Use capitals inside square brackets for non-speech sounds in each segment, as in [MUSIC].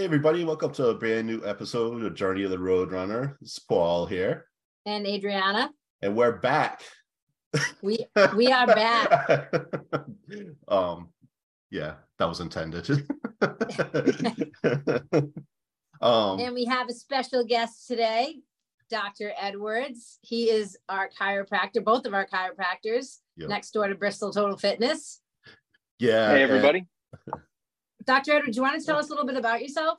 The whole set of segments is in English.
Hey everybody, welcome to a brand new episode of Journey of the Roadrunner. It's Paul here. And Adriana. And we're back. We we are back. [LAUGHS] um yeah, that was intended. [LAUGHS] um and we have a special guest today, Dr. Edwards. He is our chiropractor, both of our chiropractors yep. next door to Bristol Total Fitness. Yeah. Hey everybody. And- Dr. Edwards, do you want to tell us a little bit about yourself?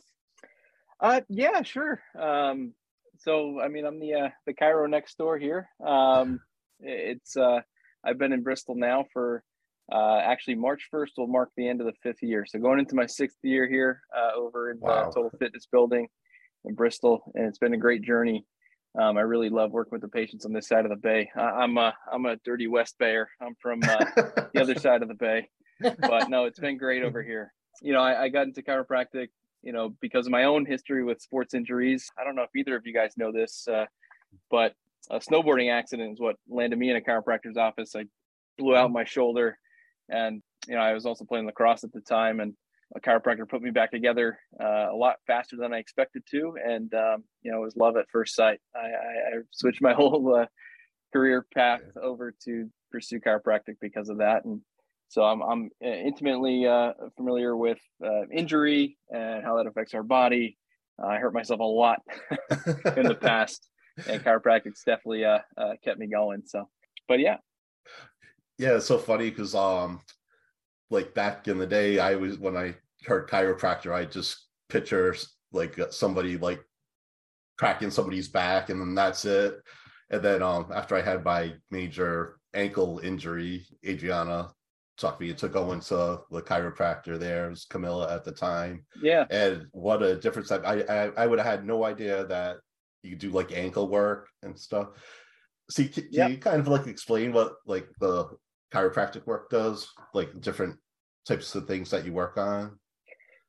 Uh, yeah, sure. Um, so, I mean, I'm the uh, the chiro next door here. Um, it's uh, I've been in Bristol now for uh, actually March 1st will mark the end of the fifth year. So going into my sixth year here uh, over in wow. the Total Fitness Building in Bristol, and it's been a great journey. Um, I really love working with the patients on this side of the bay. I, am a I'm a dirty West Bayer. I'm from uh, the other [LAUGHS] side of the bay, but no, it's been great over [LAUGHS] here you know, I, I got into chiropractic, you know, because of my own history with sports injuries. I don't know if either of you guys know this, uh, but a snowboarding accident is what landed me in a chiropractor's office. I blew out my shoulder, and you know, I was also playing lacrosse at the time, and a chiropractor put me back together uh, a lot faster than I expected to, and um, you know, it was love at first sight. I, I, I switched my [LAUGHS] whole uh, career path over to pursue chiropractic because of that, and so I'm, I'm uh, intimately uh, familiar with uh, injury and how that affects our body. Uh, I hurt myself a lot [LAUGHS] in the [LAUGHS] past, and chiropractic's definitely uh, uh, kept me going. So, but yeah, yeah, it's so funny because um, like back in the day, I was when I heard chiropractor, I just picture like somebody like cracking somebody's back, and then that's it. And then um, after I had my major ankle injury, Adriana me into going to the chiropractor there. It was Camilla at the time. Yeah. And what a difference. I, I, I would have had no idea that you do like ankle work and stuff. See, can, yep. you kind of like explain what like the chiropractic work does? Like different types of things that you work on?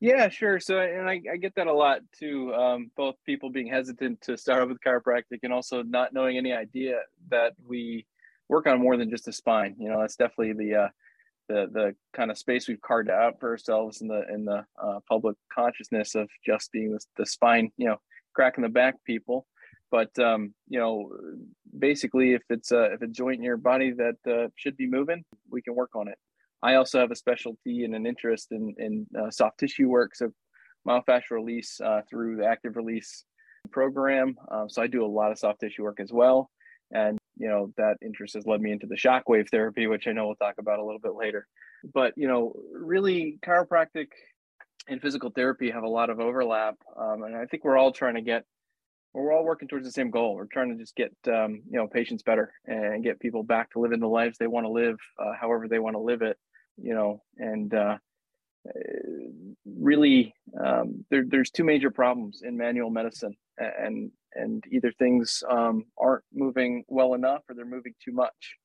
Yeah, sure. So, and I, I get that a lot too. Um, both people being hesitant to start up with chiropractic and also not knowing any idea that we work on more than just the spine. You know, that's definitely the uh, the the kind of space we've carved out for ourselves in the in the uh, public consciousness of just being the, the spine, you know, cracking the back people. But um, you know, basically, if it's a if a joint in your body that uh, should be moving, we can work on it. I also have a specialty and an interest in in uh, soft tissue work, so myofascial release uh, through the active release program. Um, so I do a lot of soft tissue work as well, and you know that interest has led me into the shockwave therapy which i know we'll talk about a little bit later. But you know really chiropractic and physical therapy have a lot of overlap um, and i think we're all trying to get we're all working towards the same goal. We're trying to just get um, you know patients better and get people back to living the lives they want to live uh, however they want to live it you know and uh, really um, there, there's two major problems in manual medicine and and either things um, aren't moving well enough or they're moving too much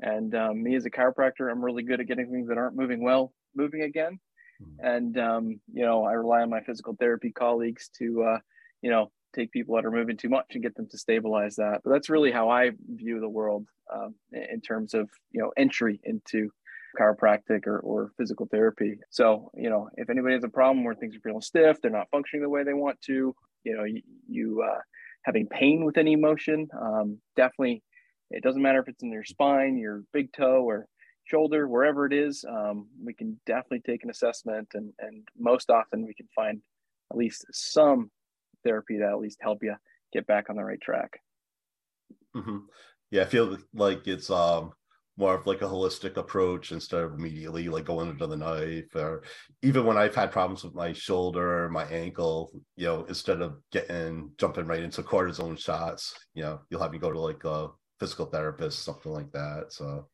and um, me as a chiropractor i'm really good at getting things that aren't moving well moving again mm-hmm. and um, you know i rely on my physical therapy colleagues to uh, you know take people that are moving too much and get them to stabilize that but that's really how i view the world um, in terms of you know entry into chiropractic or, or physical therapy. So, you know, if anybody has a problem where things are feeling stiff, they're not functioning the way they want to, you know, you, you uh, having pain with any motion, um, definitely, it doesn't matter if it's in your spine, your big toe, or shoulder, wherever it is, um, we can definitely take an assessment. And, and most often we can find at least some therapy that at least help you get back on the right track. Mm-hmm. Yeah, I feel like it's um more of like a holistic approach instead of immediately like going into the knife or even when I've had problems with my shoulder my ankle, you know, instead of getting jumping right into cortisone shots, you know, you'll have me go to like a physical therapist, something like that. So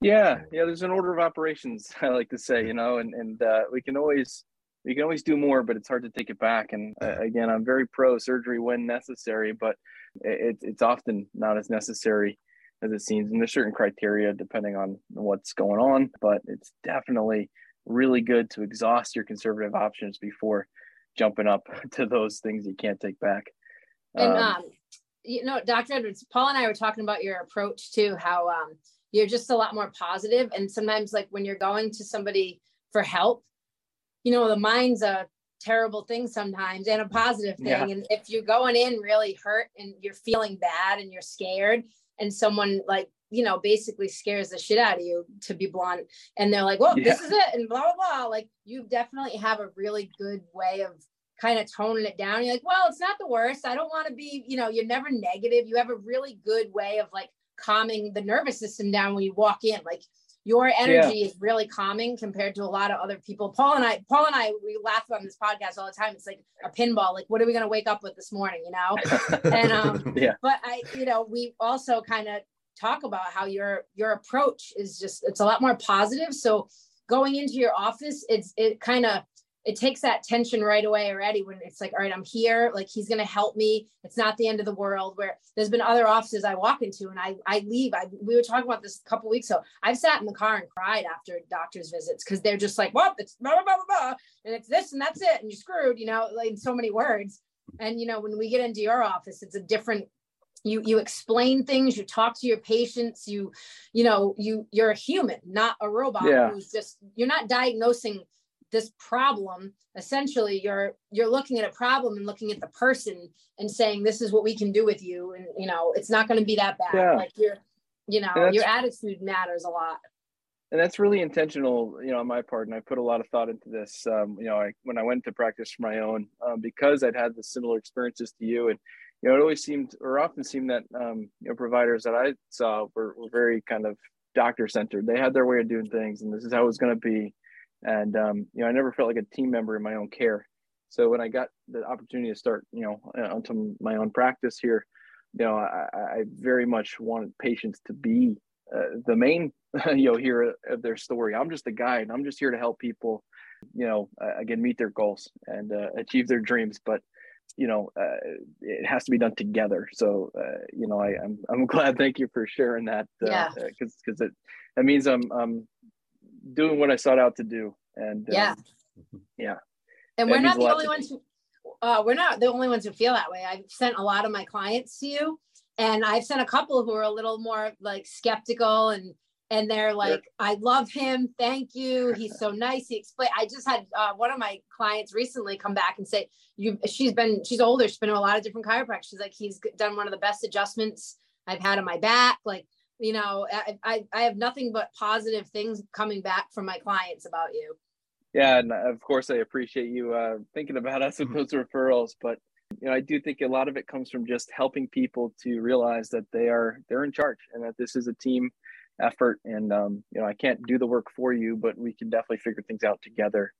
yeah, yeah, there's an order of operations, [LAUGHS] I like to say, you know, and and uh, we can always we can always do more, but it's hard to take it back. And uh, again, I'm very pro surgery when necessary, but it, it's often not as necessary as it seems. And there's certain criteria depending on what's going on, but it's definitely really good to exhaust your conservative options before jumping up [LAUGHS] to those things you can't take back. And um, um, you know, Dr. Edwards, Paul and I were talking about your approach to how um, you're just a lot more positive. And sometimes, like when you're going to somebody for help, you know, the mind's a terrible thing sometimes and a positive thing. Yeah. And if you're going in really hurt and you're feeling bad and you're scared, and someone like you know basically scares the shit out of you to be blunt and they're like well yeah. this is it and blah blah blah. Like you definitely have a really good way of kind of toning it down. You're like well it's not the worst. I don't want to be you know you're never negative. You have a really good way of like calming the nervous system down when you walk in. Like your energy yeah. is really calming compared to a lot of other people. Paul and I, Paul and I, we laugh on this podcast all the time. It's like a pinball. Like, what are we going to wake up with this morning? You know? [LAUGHS] and, um, yeah. but I, you know, we also kind of talk about how your, your approach is just, it's a lot more positive. So going into your office, it's, it kind of, it takes that tension right away already when it's like, all right, I'm here. Like he's going to help me. It's not the end of the world. Where there's been other offices I walk into and I I leave. I we were talking about this a couple weeks ago. I've sat in the car and cried after doctor's visits because they're just like, well, it's blah, blah blah blah blah, and it's this and that's it, and you're screwed. You know, like in so many words. And you know, when we get into your office, it's a different you you explain things you talk to your patients you you know you you're a human not a robot yeah. who's just you're not diagnosing this problem essentially you're you're looking at a problem and looking at the person and saying this is what we can do with you and you know it's not going to be that bad. Yeah. like your you know your attitude matters a lot. And that's really intentional you know on my part and i put a lot of thought into this um, you know I, when i went to practice for my own um, because i'd had the similar experiences to you and you know it always seemed or often seemed that um, you know providers that i saw were, were very kind of doctor centered they had their way of doing things and this is how it's going to be and um, you know I never felt like a team member in my own care. So when I got the opportunity to start, you know, uh, onto my own practice here, you know, I, I very much wanted patients to be uh, the main, [LAUGHS] you know, here of their story. I'm just a guide. I'm just here to help people, you know, uh, again meet their goals and uh, achieve their dreams. But you know, uh, it has to be done together. So, uh, you know, I, I'm I'm [LAUGHS] glad. Thank you for sharing that. yeah. Because because it that means I'm I'm doing what I sought out to do. And yeah, um, yeah. And we're not the only ones who, uh, we're not the only ones who feel that way. I've sent a lot of my clients to you, and I've sent a couple who are a little more like skeptical and and they're like, I love him. Thank you. He's so nice. He explained. I just had uh, one of my clients recently come back and say, "You." She's been. She's older. She's been in a lot of different chiropractors. She's like, he's done one of the best adjustments I've had on my back. Like you know, I, I, I have nothing but positive things coming back from my clients about you. Yeah, and of course I appreciate you uh, thinking about us with those referrals. But you know, I do think a lot of it comes from just helping people to realize that they are they're in charge and that this is a team effort. And um, you know, I can't do the work for you, but we can definitely figure things out together.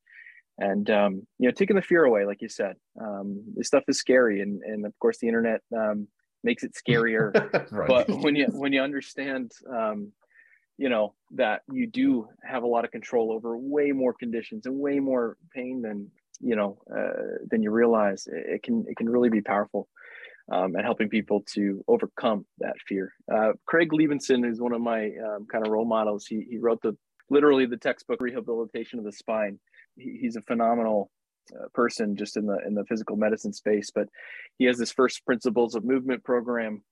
And um, you know, taking the fear away, like you said, um, this stuff is scary, and and of course the internet um, makes it scarier. [LAUGHS] right. But when you [LAUGHS] when you understand, um, you know that you do have a lot of control over way more conditions and way more pain than you know uh, than you realize, it can it can really be powerful. Um, and helping people to overcome that fear. Uh, Craig Liebenson is one of my um, kind of role models. He, he wrote the literally the textbook rehabilitation of the spine. He, he's a phenomenal person just in the in the physical medicine space but he has this first principles of movement program.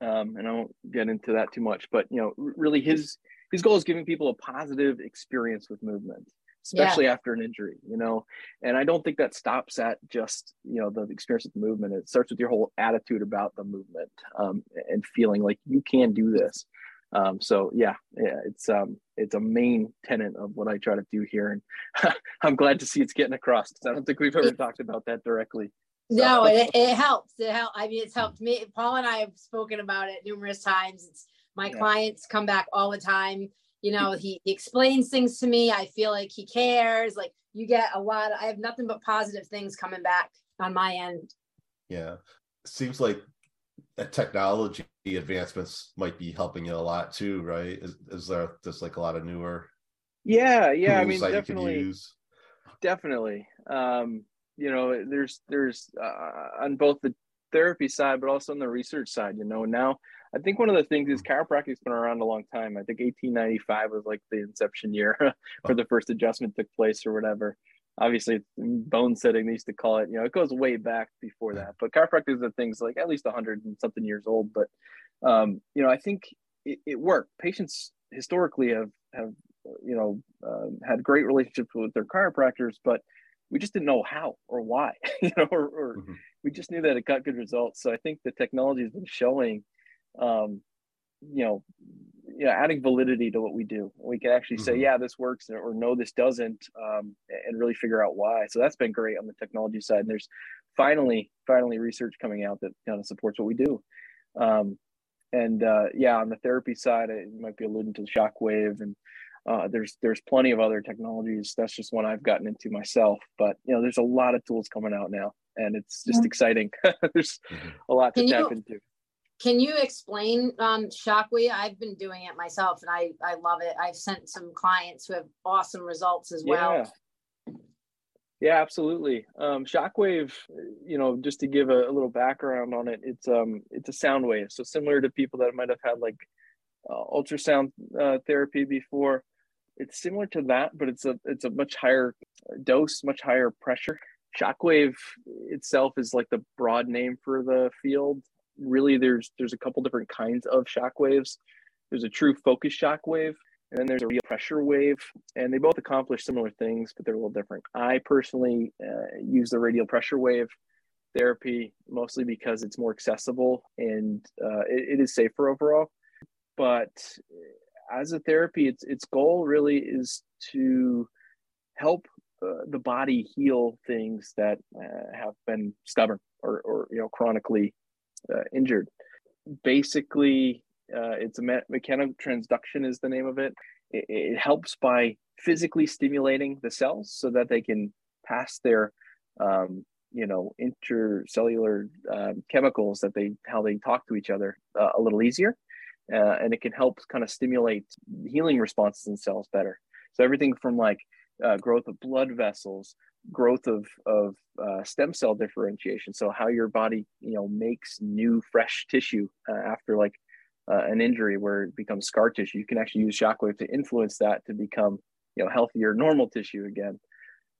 Um, and i won't get into that too much but you know really his his goal is giving people a positive experience with movement especially yeah. after an injury you know? And i don't think that stops at just you know the experience with the movement. It starts with your whole attitude about the movement um, and feeling like you can do this um, so yeah, yeah, it's um, it's a main tenet of what I try to do here, and [LAUGHS] I'm glad to see it's getting across because I don't think we've ever talked about that directly. So. No, it, it helps. It helps. I mean, it's helped me. Paul and I have spoken about it numerous times. It's my yeah. clients come back all the time. You know, he, he explains things to me. I feel like he cares. Like you get a lot. Of, I have nothing but positive things coming back on my end. Yeah, seems like technology advancements might be helping you a lot too, right? Is, is there just like a lot of newer? Yeah, yeah. I mean, definitely, definitely. Um, you know, there's there's uh, on both the therapy side, but also on the research side. You know, now I think one of the things is mm-hmm. chiropractic's been around a long time. I think 1895 was like the inception year [LAUGHS] where oh. the first adjustment took place or whatever obviously bone setting they used to call it you know it goes way back before that but chiropractic is things like at least 100 and something years old but um, you know i think it, it, worked patients historically have have you know uh, had great relationships with their chiropractors but we just didn't know how or why, [LAUGHS] you know, or, or mm-hmm. we just knew that it got good results. So I think the technology has been showing, um, you know, you know, adding validity to what we do. We can actually mm-hmm. say, yeah, this works, or no, this doesn't, um, and really figure out why. So that's been great on the technology side. And there's finally, finally research coming out that kind of supports what we do. Um, and uh, yeah, on the therapy side, you might be alluding to the shockwave, and uh, there's there's plenty of other technologies. That's just one I've gotten into myself. But you know, there's a lot of tools coming out now, and it's just yeah. exciting. [LAUGHS] there's mm-hmm. a lot to tap into. Can you explain um, Shockwave? I've been doing it myself, and I I love it. I've sent some clients who have awesome results as well. Yeah. Yeah, absolutely. Um, shockwave, you know, just to give a, a, little background on it, it's um, it's a sound wave. So similar to people that might have had like uh, ultrasound uh, therapy before, it's similar to that, but it's a it's a much higher dose, much higher pressure. Shockwave itself is like the broad name for the field. Really, there's there's a couple different kinds of shock waves. There's a true focus shock wave, and then there's a radial pressure wave, and they both accomplish similar things, but they're a little different. I personally uh, use the radial pressure wave therapy mostly because it's more accessible and uh, it, it is safer overall. But as a therapy, its its goal really is to help uh, the body heal things that uh, have been stubborn or, or you know chronically uh, injured. Basically, uh, it's a me- mechanotransduction is the name of it. it. It helps by physically stimulating the cells so that they can pass their um, you know intercellular um, chemicals that they how they talk to each other uh, a little easier uh, and it can help kind of stimulate healing responses in cells better so everything from like uh, growth of blood vessels growth of of uh, stem cell differentiation so how your body you know makes new fresh tissue uh, after like uh, an injury where it becomes scar tissue. You can actually use shockwave to influence that to become, you know, healthier, normal tissue again.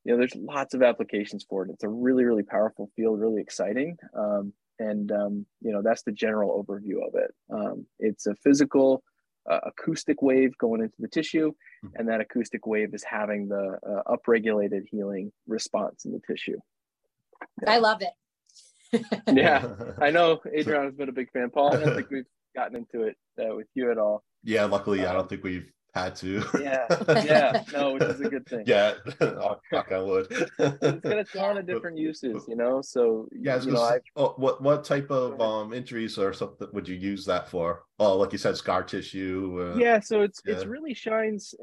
You know, there's lots of applications for it. It's a really, really powerful field, really exciting. Um, and, um, you know, that's the general overview of it. Um, it's a physical uh, acoustic wave going into the tissue, mm-hmm. and that acoustic wave is having the uh, upregulated healing response in the tissue. Yeah. I love it. [LAUGHS] yeah, I know [LAUGHS] Adrian has been a big fan. Paul, I don't think we've gotten into it uh, with you at all. Yeah, luckily, um, I don't um, think we've had to. yeah, [LAUGHS] yeah, no, which is a good thing. Yeah, [LAUGHS] oh, knock on wood. it's got [LAUGHS] a ton of different uses, you know. So yeah, you know, oh, what what type of um injuries or something would you use that for? Oh, like you said, scar tissue. Uh, yeah, so it's yeah. it's really shines,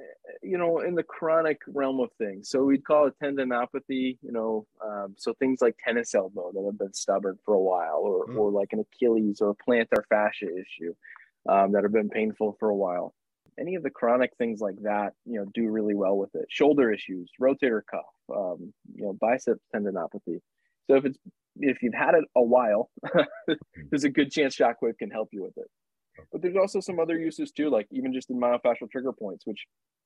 you know, in the chronic realm of things. So we'd call it tendinopathy, you know, um, so things like tennis elbow that have been stubborn for a while, or mm. or like an Achilles or a plantar fascia issue um, that have been painful for a while any of the chronic things like that, you know, do really well with it. Shoulder issues, rotator cuff, um, you know, bicep tendinopathy. So if it's if you've had it a while, [LAUGHS] there's a good chance Shockwave can help you with it. But there's also some other uses too, like even just in myofascial trigger points, which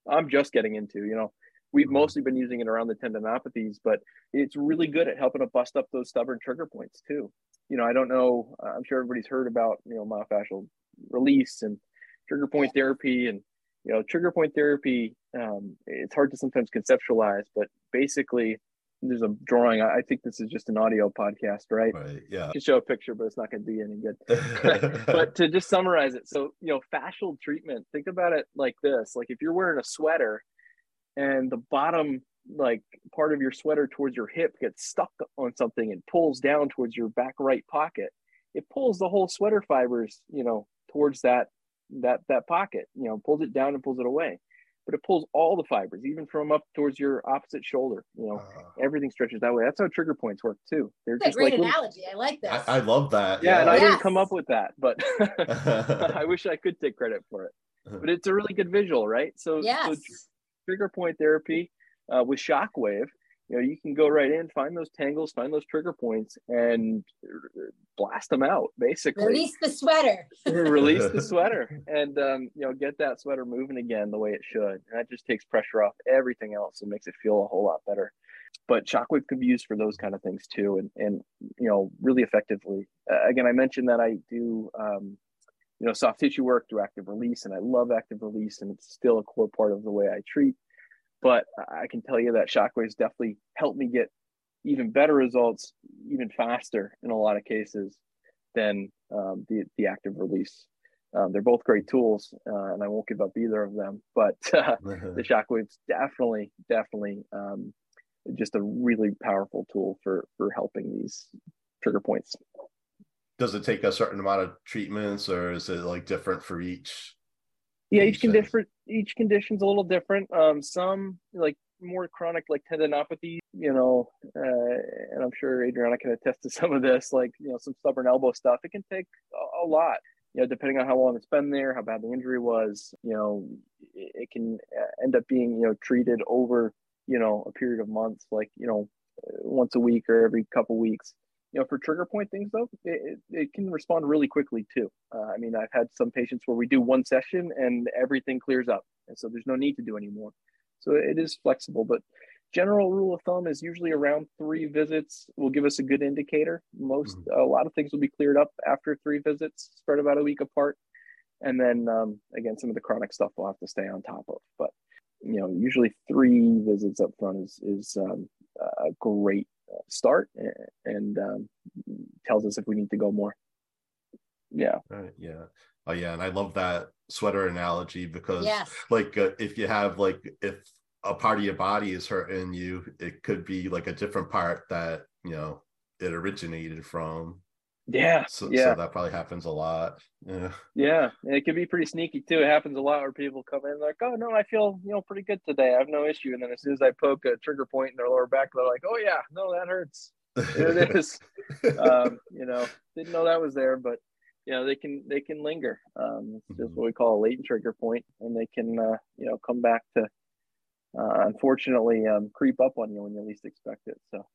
I'm just getting into. You know, we've mm-hmm. mostly been using it around the tendinopathies, but it's really good at helping to bust up those stubborn trigger points too. You know, I don't know. I'm sure everybody's heard about you know myofascial release and trigger point therapy and you know trigger point therapy um, it's hard to sometimes conceptualize but basically there's a drawing i think this is just an audio podcast right, right yeah. To show a picture but it's not going to be any good. [LAUGHS] But to just summarize it so you know fascial treatment think about it like this like if you're wearing a sweater and the bottom like part of your sweater towards your hip gets stuck on something and pulls down towards your back right pocket it pulls the whole sweater fibers you know towards that that that pocket you know pulls it down and pulls it away. But it pulls all the fibers even from up towards your opposite shoulder you know uh, everything stretches that way. That's how trigger points work too. They're just great like analogy. Little... i like that I, I, love that. Yeah, yeah. and i didn't come up with that but [LAUGHS] i wish i could take credit for it. But it's a really good visual right? So, yes. so trigger point therapy uh, with shockwave you know you can go right in find those tangles find those trigger points and blast them out basically. Release the sweater. [LAUGHS] Release the [LAUGHS] sweater and um, you know get that sweater moving again the way it should. And that just takes pressure off everything else and makes it feel a whole lot better. But shockwave could be used for those kind of things too and and you know really effectively. Uh, again i mentioned that i do um, you know soft tissue work through active release and i love active release and it's still a core part of the way i treat but I can tell you that shockwaves definitely helped me get even better results, even faster in a lot of cases than um, the the active release. Um, they're both great tools, uh, and I won't give up either of them. But [LAUGHS] uh, [LAUGHS] the shockwaves definitely, definitely, um, just a really powerful tool for for helping these trigger points. Does it take a certain amount of treatments, or is it like different for each? Yeah, each can condition each condition's a little different. Um, some like more chronic like tendinopathy, you know, uh, and I'm sure Adriana can attest to [LAUGHS] some of this, like, you know, some stubborn elbow stuff. It can take a, a lot, you know, depending on how long it's been there, how bad the injury was, you know, it, it can uh, end up being, you know, treated over, you know, a period of months, like, you know, once a week or every couple weeks. You know, for trigger point things though, it, it can respond really quickly too. Uh, I mean, I've had some patients where we do one session and everything clears up, and so there's no need to do anymore. So it is flexible, but general rule of thumb is usually around three visits will give us a good indicator. Most, mm-hmm. a lot of things will be cleared up after three visits, spread about a week apart. And then um, again, some of the chronic stuff we'll have to stay on top of. But you know, usually three visits up front is is um, a great start and um, tells us if we need to go more. Yeah. Right, yeah. Oh yeah, and I love that sweater analogy because yes. like uh, if you have like if a part of your body is hurting you, it could be like a different part that you know it originated from. Yeah. So, yeah. so that probably happens a lot. Yeah. Yeah. It can be pretty sneaky too. It happens a lot where people come in like, oh no, I feel, you know, pretty good today. I have no issue. And then as soon as I poke a trigger point in their lower back, they're like, oh yeah, no, that hurts. it is. [LAUGHS] um, you know, didn't know that was there, but you know they can they can linger. Um, it's just mm-hmm. what we call a latent trigger point, and they can uh, you know come back to uh, unfortunately um, creep up on you when you least expect it. So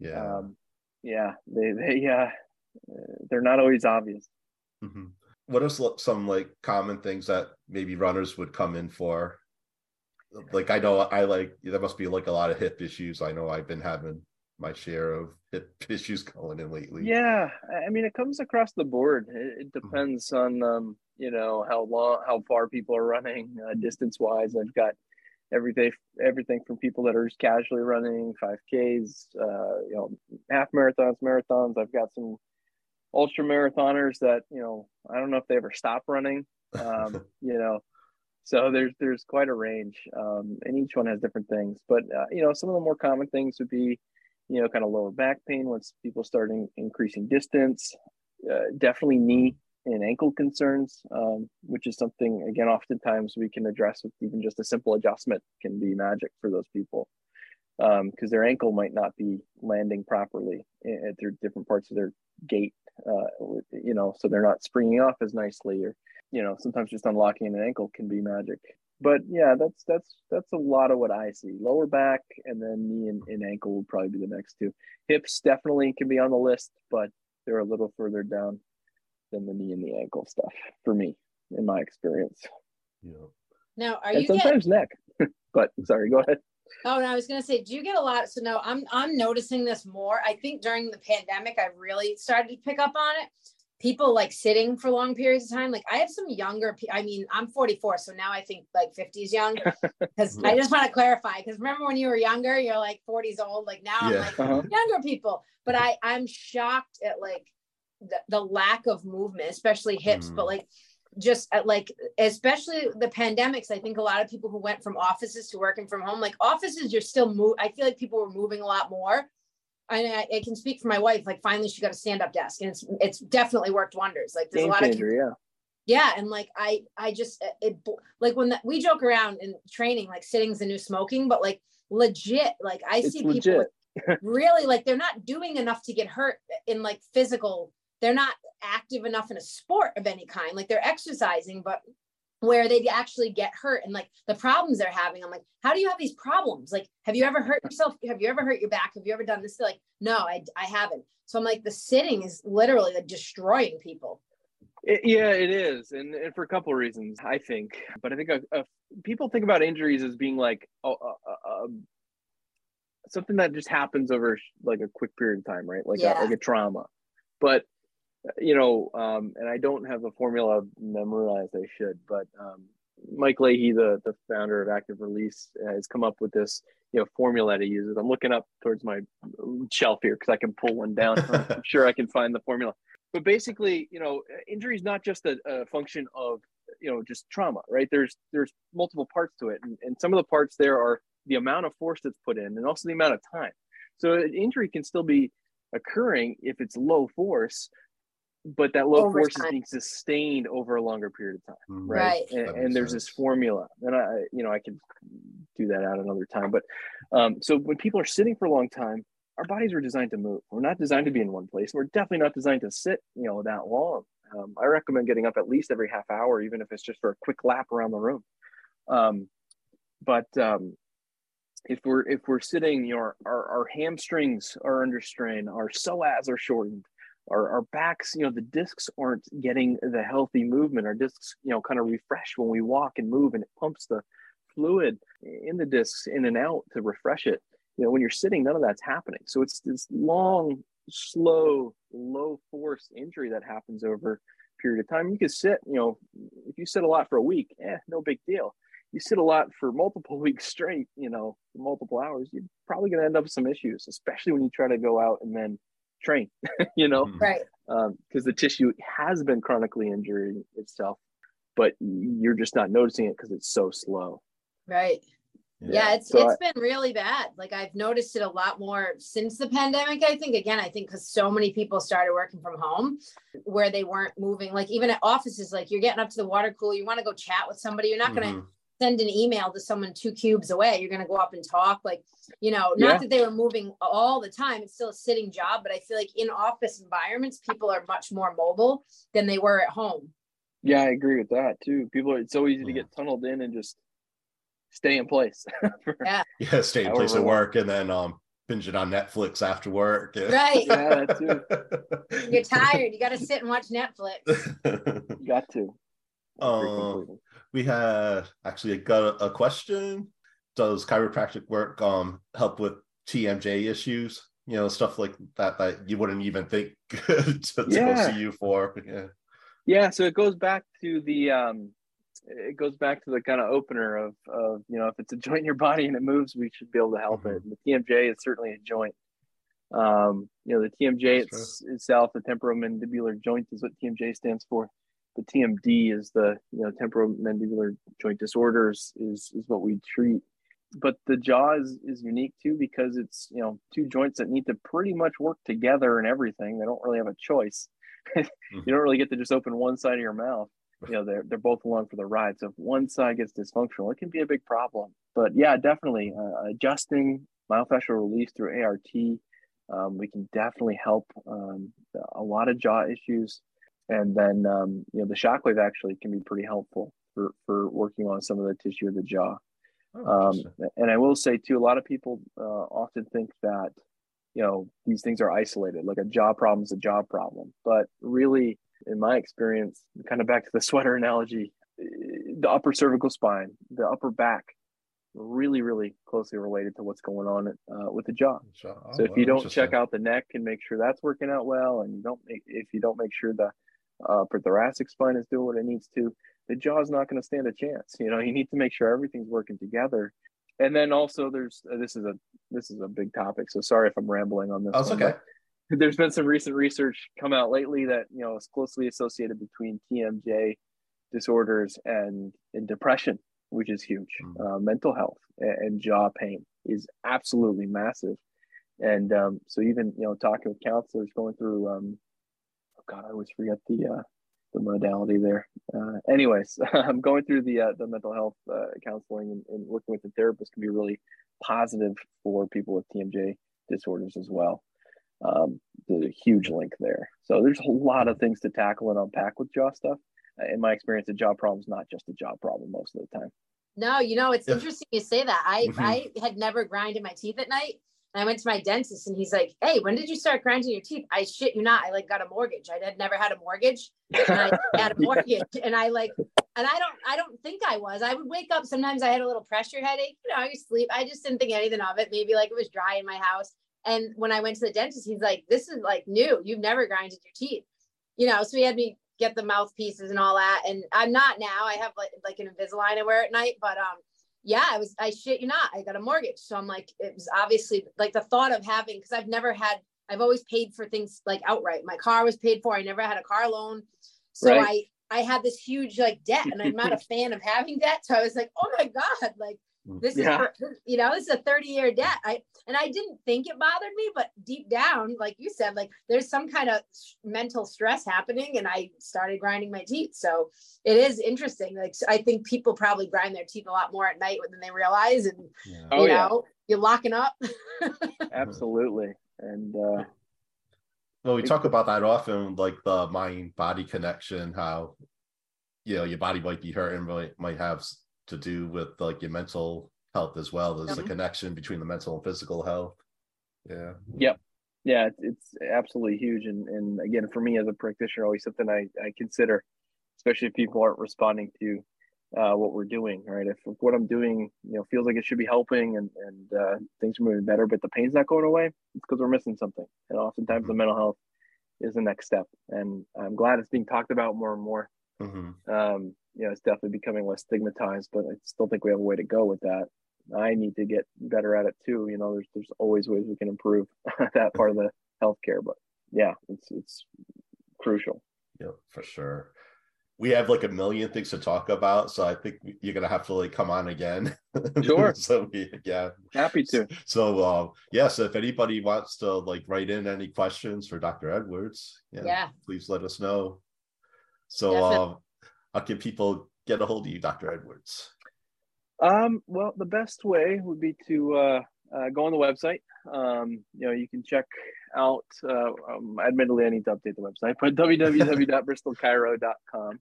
yeah, um, yeah, they they uh, they're not always obvious. Mm-hmm. What are some like common things that maybe runners would come in for? Like I know I like there must be like a lot of hip issues. I know I've been having my share of hip [LAUGHS] issues going in lately. Yeah, I mean, it comes across the board. It, it mm-hmm. depends mm-hmm. on um, you know how long, how far people are running uh, distance wise. I've got everything everything from people that are just casually running 5Ks, uh, you know, half marathons, marathons. I've got some ultra marathoners that you know I don't know if they ever stop running. Um, [LAUGHS] you know, so there's there's quite a range, um, and each one has different things. But uh, you know, some of the more common things would be you know, kind of lower back pain once people starting increasing distance. Uh, definitely knee and ankle concerns, um, which is something again oftentimes we can address with even just a simple adjustment can be magic for those people because um, their ankle might not be landing properly at their different parts of their gait, uh, you know, so they're not springing off as nicely or you know sometimes just unlocking an ankle can be magic but yeah, that's that's that's a lot of what I see. Lower back and then knee and, and ankle will probably be the next two. Hips definitely can be on the list, but they're a little further down than the knee and the ankle stuff for me, in my experience. Yeah. Now, are and you sometimes neck? [LAUGHS] but sorry, go ahead. Oh, and I was going to say, do you get a lot? So no, I'm I'm noticing this more. I think during the pandemic, I really started to pick up on it people like sitting for long periods of time. Like I have some younger, I mean, I'm 44, so now I think like 50 is young. [LAUGHS] Because I just want to clarify. Because remember when you were younger, you're like 40s old. Like now yeah. I'm like uh-huh. younger people. But I I'm shocked at like the, the lack of movement, especially hips. Mm. But like just uh, like especially the pandemics i think a lot of people who went from offices to working from home like offices you're still move i feel like people were moving a lot more I, I can speak for my wife. Like finally, she got a stand up desk, and it's it's definitely worked wonders. Like there's Game a lot changer, of yeah. Yeah, and like I I just uh, it like when the, we joke around in training like sitting's the new smoking, but like legit, like I it's see people really like they're not doing enough to get hurt in like physical. They're not active enough in a sport of any kind. Like they're exercising, but where they actually get hurt and like the problems they're having. I'm like, how do you have these problems? Like, have you ever hurt yourself? Have you ever hurt your back? Have you ever done this? They're like, no, I, I haven't. So I'm like, the sitting is literally like destroying people. It, yeah, it is, and, and, for a couple of reasons, I think. But I think a, a, people think about injuries as being like um, something that just happens over like a quick period of time, right? Like yeah. a, like a trauma. But you know, um, and I don't have a formula memorized. I should, but um, Mike Leahy, the the founder of Active Release, has come up with this you know formula to use. I'm looking up towards my shelf here because I can pull one down. I'm [LAUGHS] sure I can find the formula. But basically, you know, injury is not just a, a, function of you know just trauma, right? There's there's multiple parts to it, and, and some of the parts there are the amount of force that's put in, and also the amount of time. So an injury can still be occurring if it's low force, but that low over force time. is being sustained over a longer period of time mm-hmm. right, right. and, and there's sense. this formula and i you know i could do that out another time but um, so when people are sitting for a long time our bodies are designed to move we're not designed to be in one place we're definitely not designed to sit you know that long um, i recommend getting up at least every half hour even if it's just for a quick lap around the room um, but um, if we're if we're sitting you know our, our, our hamstrings are under strain our psoas are shortened our, our backs, you know, the discs aren't getting the healthy movement. Our discs, you know, kind of refresh when we walk and move, and it pumps the fluid in the discs in and out to refresh it. You know, when you're sitting, none of that's happening. So it's this long, slow, low force injury that happens over a period of time. You can sit, you know, if you sit a lot for a week, eh, no big deal. You sit a lot for multiple [LAUGHS] weeks straight, you know, multiple hours, you're probably going to end up with some issues, especially when you try to go out and then train, [LAUGHS] you know, mm-hmm. right? Because um, the tissue has been chronically injuring itself, but you're just not noticing it because it's so slow. Right. Yeah, yeah it's so it's I, been really bad. Like I've noticed it a lot more since the pandemic. I think again, I think because so many people started working from home, where they weren't moving. Like even at offices, like you're getting up to the water cooler, you want to go chat with somebody. You're not mm-hmm. going to send an email to someone two cubes away you're going to go up and talk like you know not yeah. that they were moving all the time it's still a sitting job but i feel like in office environments people are much more mobile than they were at home. Yeah i agree with that too. People are, it's so easy to get tunneled in and just stay in place. [LAUGHS] Yeah. Yeah stay in place at work and then um binge it on netflix after work. Yeah. [LAUGHS] right. Yeah that too. You're tired you got to sit and watch netflix. [LAUGHS] You got to. Um we had actually got a, a question. Does chiropractic work um help with TMJ issues? You know, stuff like that that you wouldn't even think [LAUGHS] to, to yeah. go see you for. Yeah. Yeah. So it goes back to the um it goes back to the kind of opener of of you know if it's a joint in your body and it moves we should be able to help mm-hmm. it and the tmj is certainly a joint um you know the tmj it's, itself the temporomandibular joint is what tmj stands for the TMD is the you know temporomandibular joint disorders is is what we treat. But the jaw is, is unique too because it's you know two joints that need to pretty much work together and everything. They don't really have a choice. [LAUGHS] you don't really get to just open one side of your mouth. You know they're they're both along for the ride. So if one side gets dysfunctional, it can be a big problem. But yeah, definitely uh, adjusting myofascial release through ART. Um, we can definitely help um, a lot of jaw issues and then um, you know the shockwave actually can be pretty helpful for for working on some of the tissue of the jaw. Oh, um, and I will say too, a lot of people uh, often think that you know these things are isolated, like a jaw problem is a jaw problem, but really, in my experience, kind of back to the sweater analogy, the upper cervical spine, the upper back, really really closely related to what's going on uh, with the jaw. Oh, so if you don't check out the neck and make sure that's working out well, and you don't make if you don't make sure the uh, upper thoracic spine is doing what it needs to, the jaw is not going to stand a chance. You know, you need to make sure everything's working together. And then also, there's uh, this is a this is a big topic. So sorry if I'm rambling on this. That's one, okay. There's been some recent research come out lately that you know is closely associated between TMJ disorders and, and depression, which is huge. Mm-hmm. Uh, mental health and, and, jaw pain is absolutely massive. And um, so even you know talking with counselors, going through um, God, I always forget the uh, the modality there. Uh, anyways, [LAUGHS] I'm going through the uh, the mental health uh, counseling and, and, working with the therapist can be really positive for people with TMJ disorders as well. Um, there's a huge link there. So there's a lot of things to tackle and unpack with jaw stuff. In my experience, a jaw problem is not just a jaw problem most of the time. No, you know, it's yeah. interesting you say that. I mm-hmm. I had never grinded my teeth at night and I went to my dentist and he's like, Hey, when did you start grinding your teeth? I shit you not. I like got a mortgage. I had never had a mortgage. And I [LAUGHS] had a mortgage. And I like, and I don't, I don't think I was. I would wake up. Sometimes I had a little pressure headache. You know, I sleep. I just didn't think anything of it. Maybe like it was dry in my house. And when I went to the dentist, he's like, This is like new. You've never grinded your teeth. You know, so he had me get the mouthpieces and all that. And I'm not now. I have like like an Invisalign I wear at night, but um yeah, I was I shit you not. I got a mortgage. So I'm like, it was obviously like the thought of having because I've never had I've always paid for things like outright. My car was paid for. I never had a car loan. So right. I I had this huge like debt and I'm not a [LAUGHS] fan of having debt. So I was like, oh my God, like. This is yeah. you know this is a 30 year debt. I and i didn't think it bothered me but deep down like you said like there's some kind of mental stress happening and i started grinding my teeth. So it is interesting. Like i think people probably grind their teeth a lot more at night than they realize and yeah. you oh, know yeah. you're locking up. [LAUGHS] Absolutely. And uh well we talk about that often like the mind body connection how you know your body might be hurting might, might have to do with like your mental health as well. There's mm-hmm. a connection between the mental and physical health. Yeah. Yep. Yeah, it's absolutely huge. And and again, for me as a practitioner, always something I, I consider, especially if people aren't responding to uh, what we're doing, right? If, if, what I'm doing, you know, feels like it should be helping and, and uh, things are moving better, but the pain's not going away, it's because we're missing something. And oftentimes mm-hmm. the mental health is the next step. And I'm glad it's being talked about more and more. Mm-hmm. Um, you know, it's definitely becoming less stigmatized, but I still think we have a way to go with that. I need to get better at it too. You know, there's there's always ways we can improve [LAUGHS] that part of the healthcare, but yeah, it's it's crucial. Yeah, for sure. We have like a million things to talk about, so I think you're gonna have to like come on again. Sure. [LAUGHS] so we, yeah, happy to. So uh, yeah, so if anybody wants to like write in any questions for Dr. Edwards, yeah, yeah. please let us know. So uh, how can people get a hold of you, Dr. Edwards? Um, well, the best way would be to uh, uh, go on the website. Um, you know, you can check out, uh, um, admittedly, I need to update the website, but [LAUGHS] www.bristolchiro.com.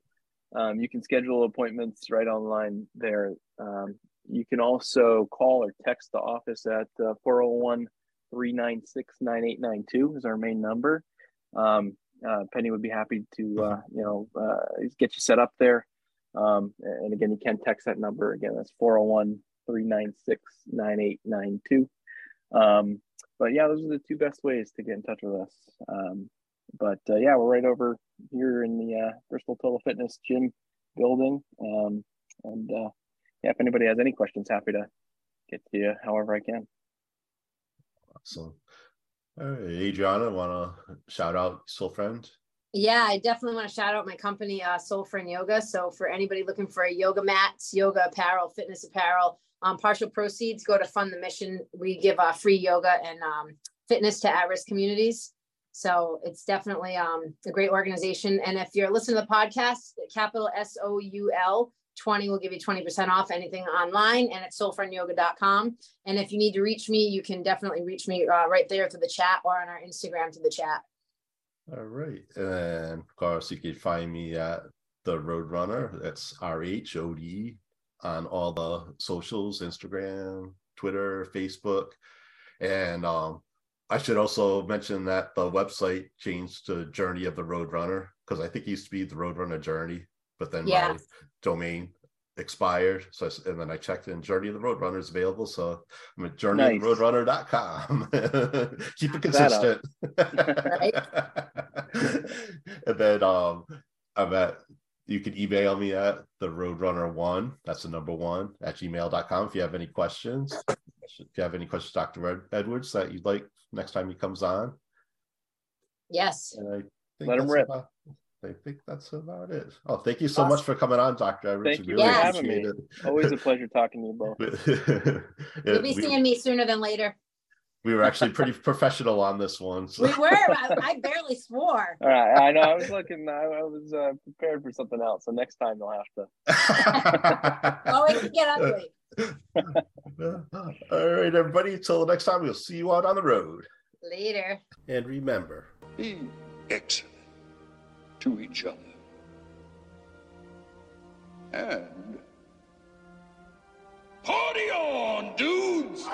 Um, you can schedule appointments right online there. Um, you can also call or text the office at uh, 401 396 9892 is our main number. Um, uh, Penny would be happy to uh, you know uh, get you set up there. Um, and again, you can text that number. Again, that's 401 396 9892. Um, but yeah, those are the two best ways to get in touch with us. Um, but uh, yeah, we're right over here in the uh, Bristol Total Fitness Gym building. Um, and uh, yeah, if anybody has any questions, happy to get to you however I can. Awesome. All right, Adriana, want to shout out Soul Friend? Yeah, I definitely want to shout out my company, uh, Soul Friend Yoga. So for anybody looking for a yoga mats, yoga apparel, fitness apparel, um, partial proceeds go to fund the mission. We give uh, free yoga and um, fitness to at-risk communities. So it's definitely um, a great organization. And if you're listening to the podcast, capital S O U L 20 will give you 20% off anything online and it's soulfriendyoga.com. And if you need to reach me, you can definitely reach me uh, right there through the chat or on our Instagram to the chat. All right. And of course, you can find me at the Roadrunner. That's R H O D on all the socials Instagram, Twitter, Facebook. And um, I should also mention that the website changed to Journey of the Roadrunner because I think it used to be the Roadrunner Journey but then yeah. my domain expired. So I, and then I checked in Journey of the Roadrunner is available. So I'm at journeyoftheroadrunner.com. [LAUGHS] Keep it consistent. [LAUGHS] and then um I'm at you can email me at the roadrunner one that's the number one at gmail.com if you have any questions if you have any questions dr Ed- edwards that you'd like next time he comes on yes let him rip about, I think that's about it. Oh, thank you so awesome. much for coming on, Dr. Evans. Thank you really for having me. It. Always a pleasure talking to you both. [LAUGHS] You'll be we, seeing me sooner than later. We were actually pretty [LAUGHS] professional on this one. So. We were. I, [LAUGHS] I, barely swore. All right. I know. I was looking. I, I was uh, prepared for something else. So next time you'll have to. oh, it can get ugly. All right, everybody. Until next time, we'll see you out on the road. Later. And remember, be excellent to each other. And party on, dudes!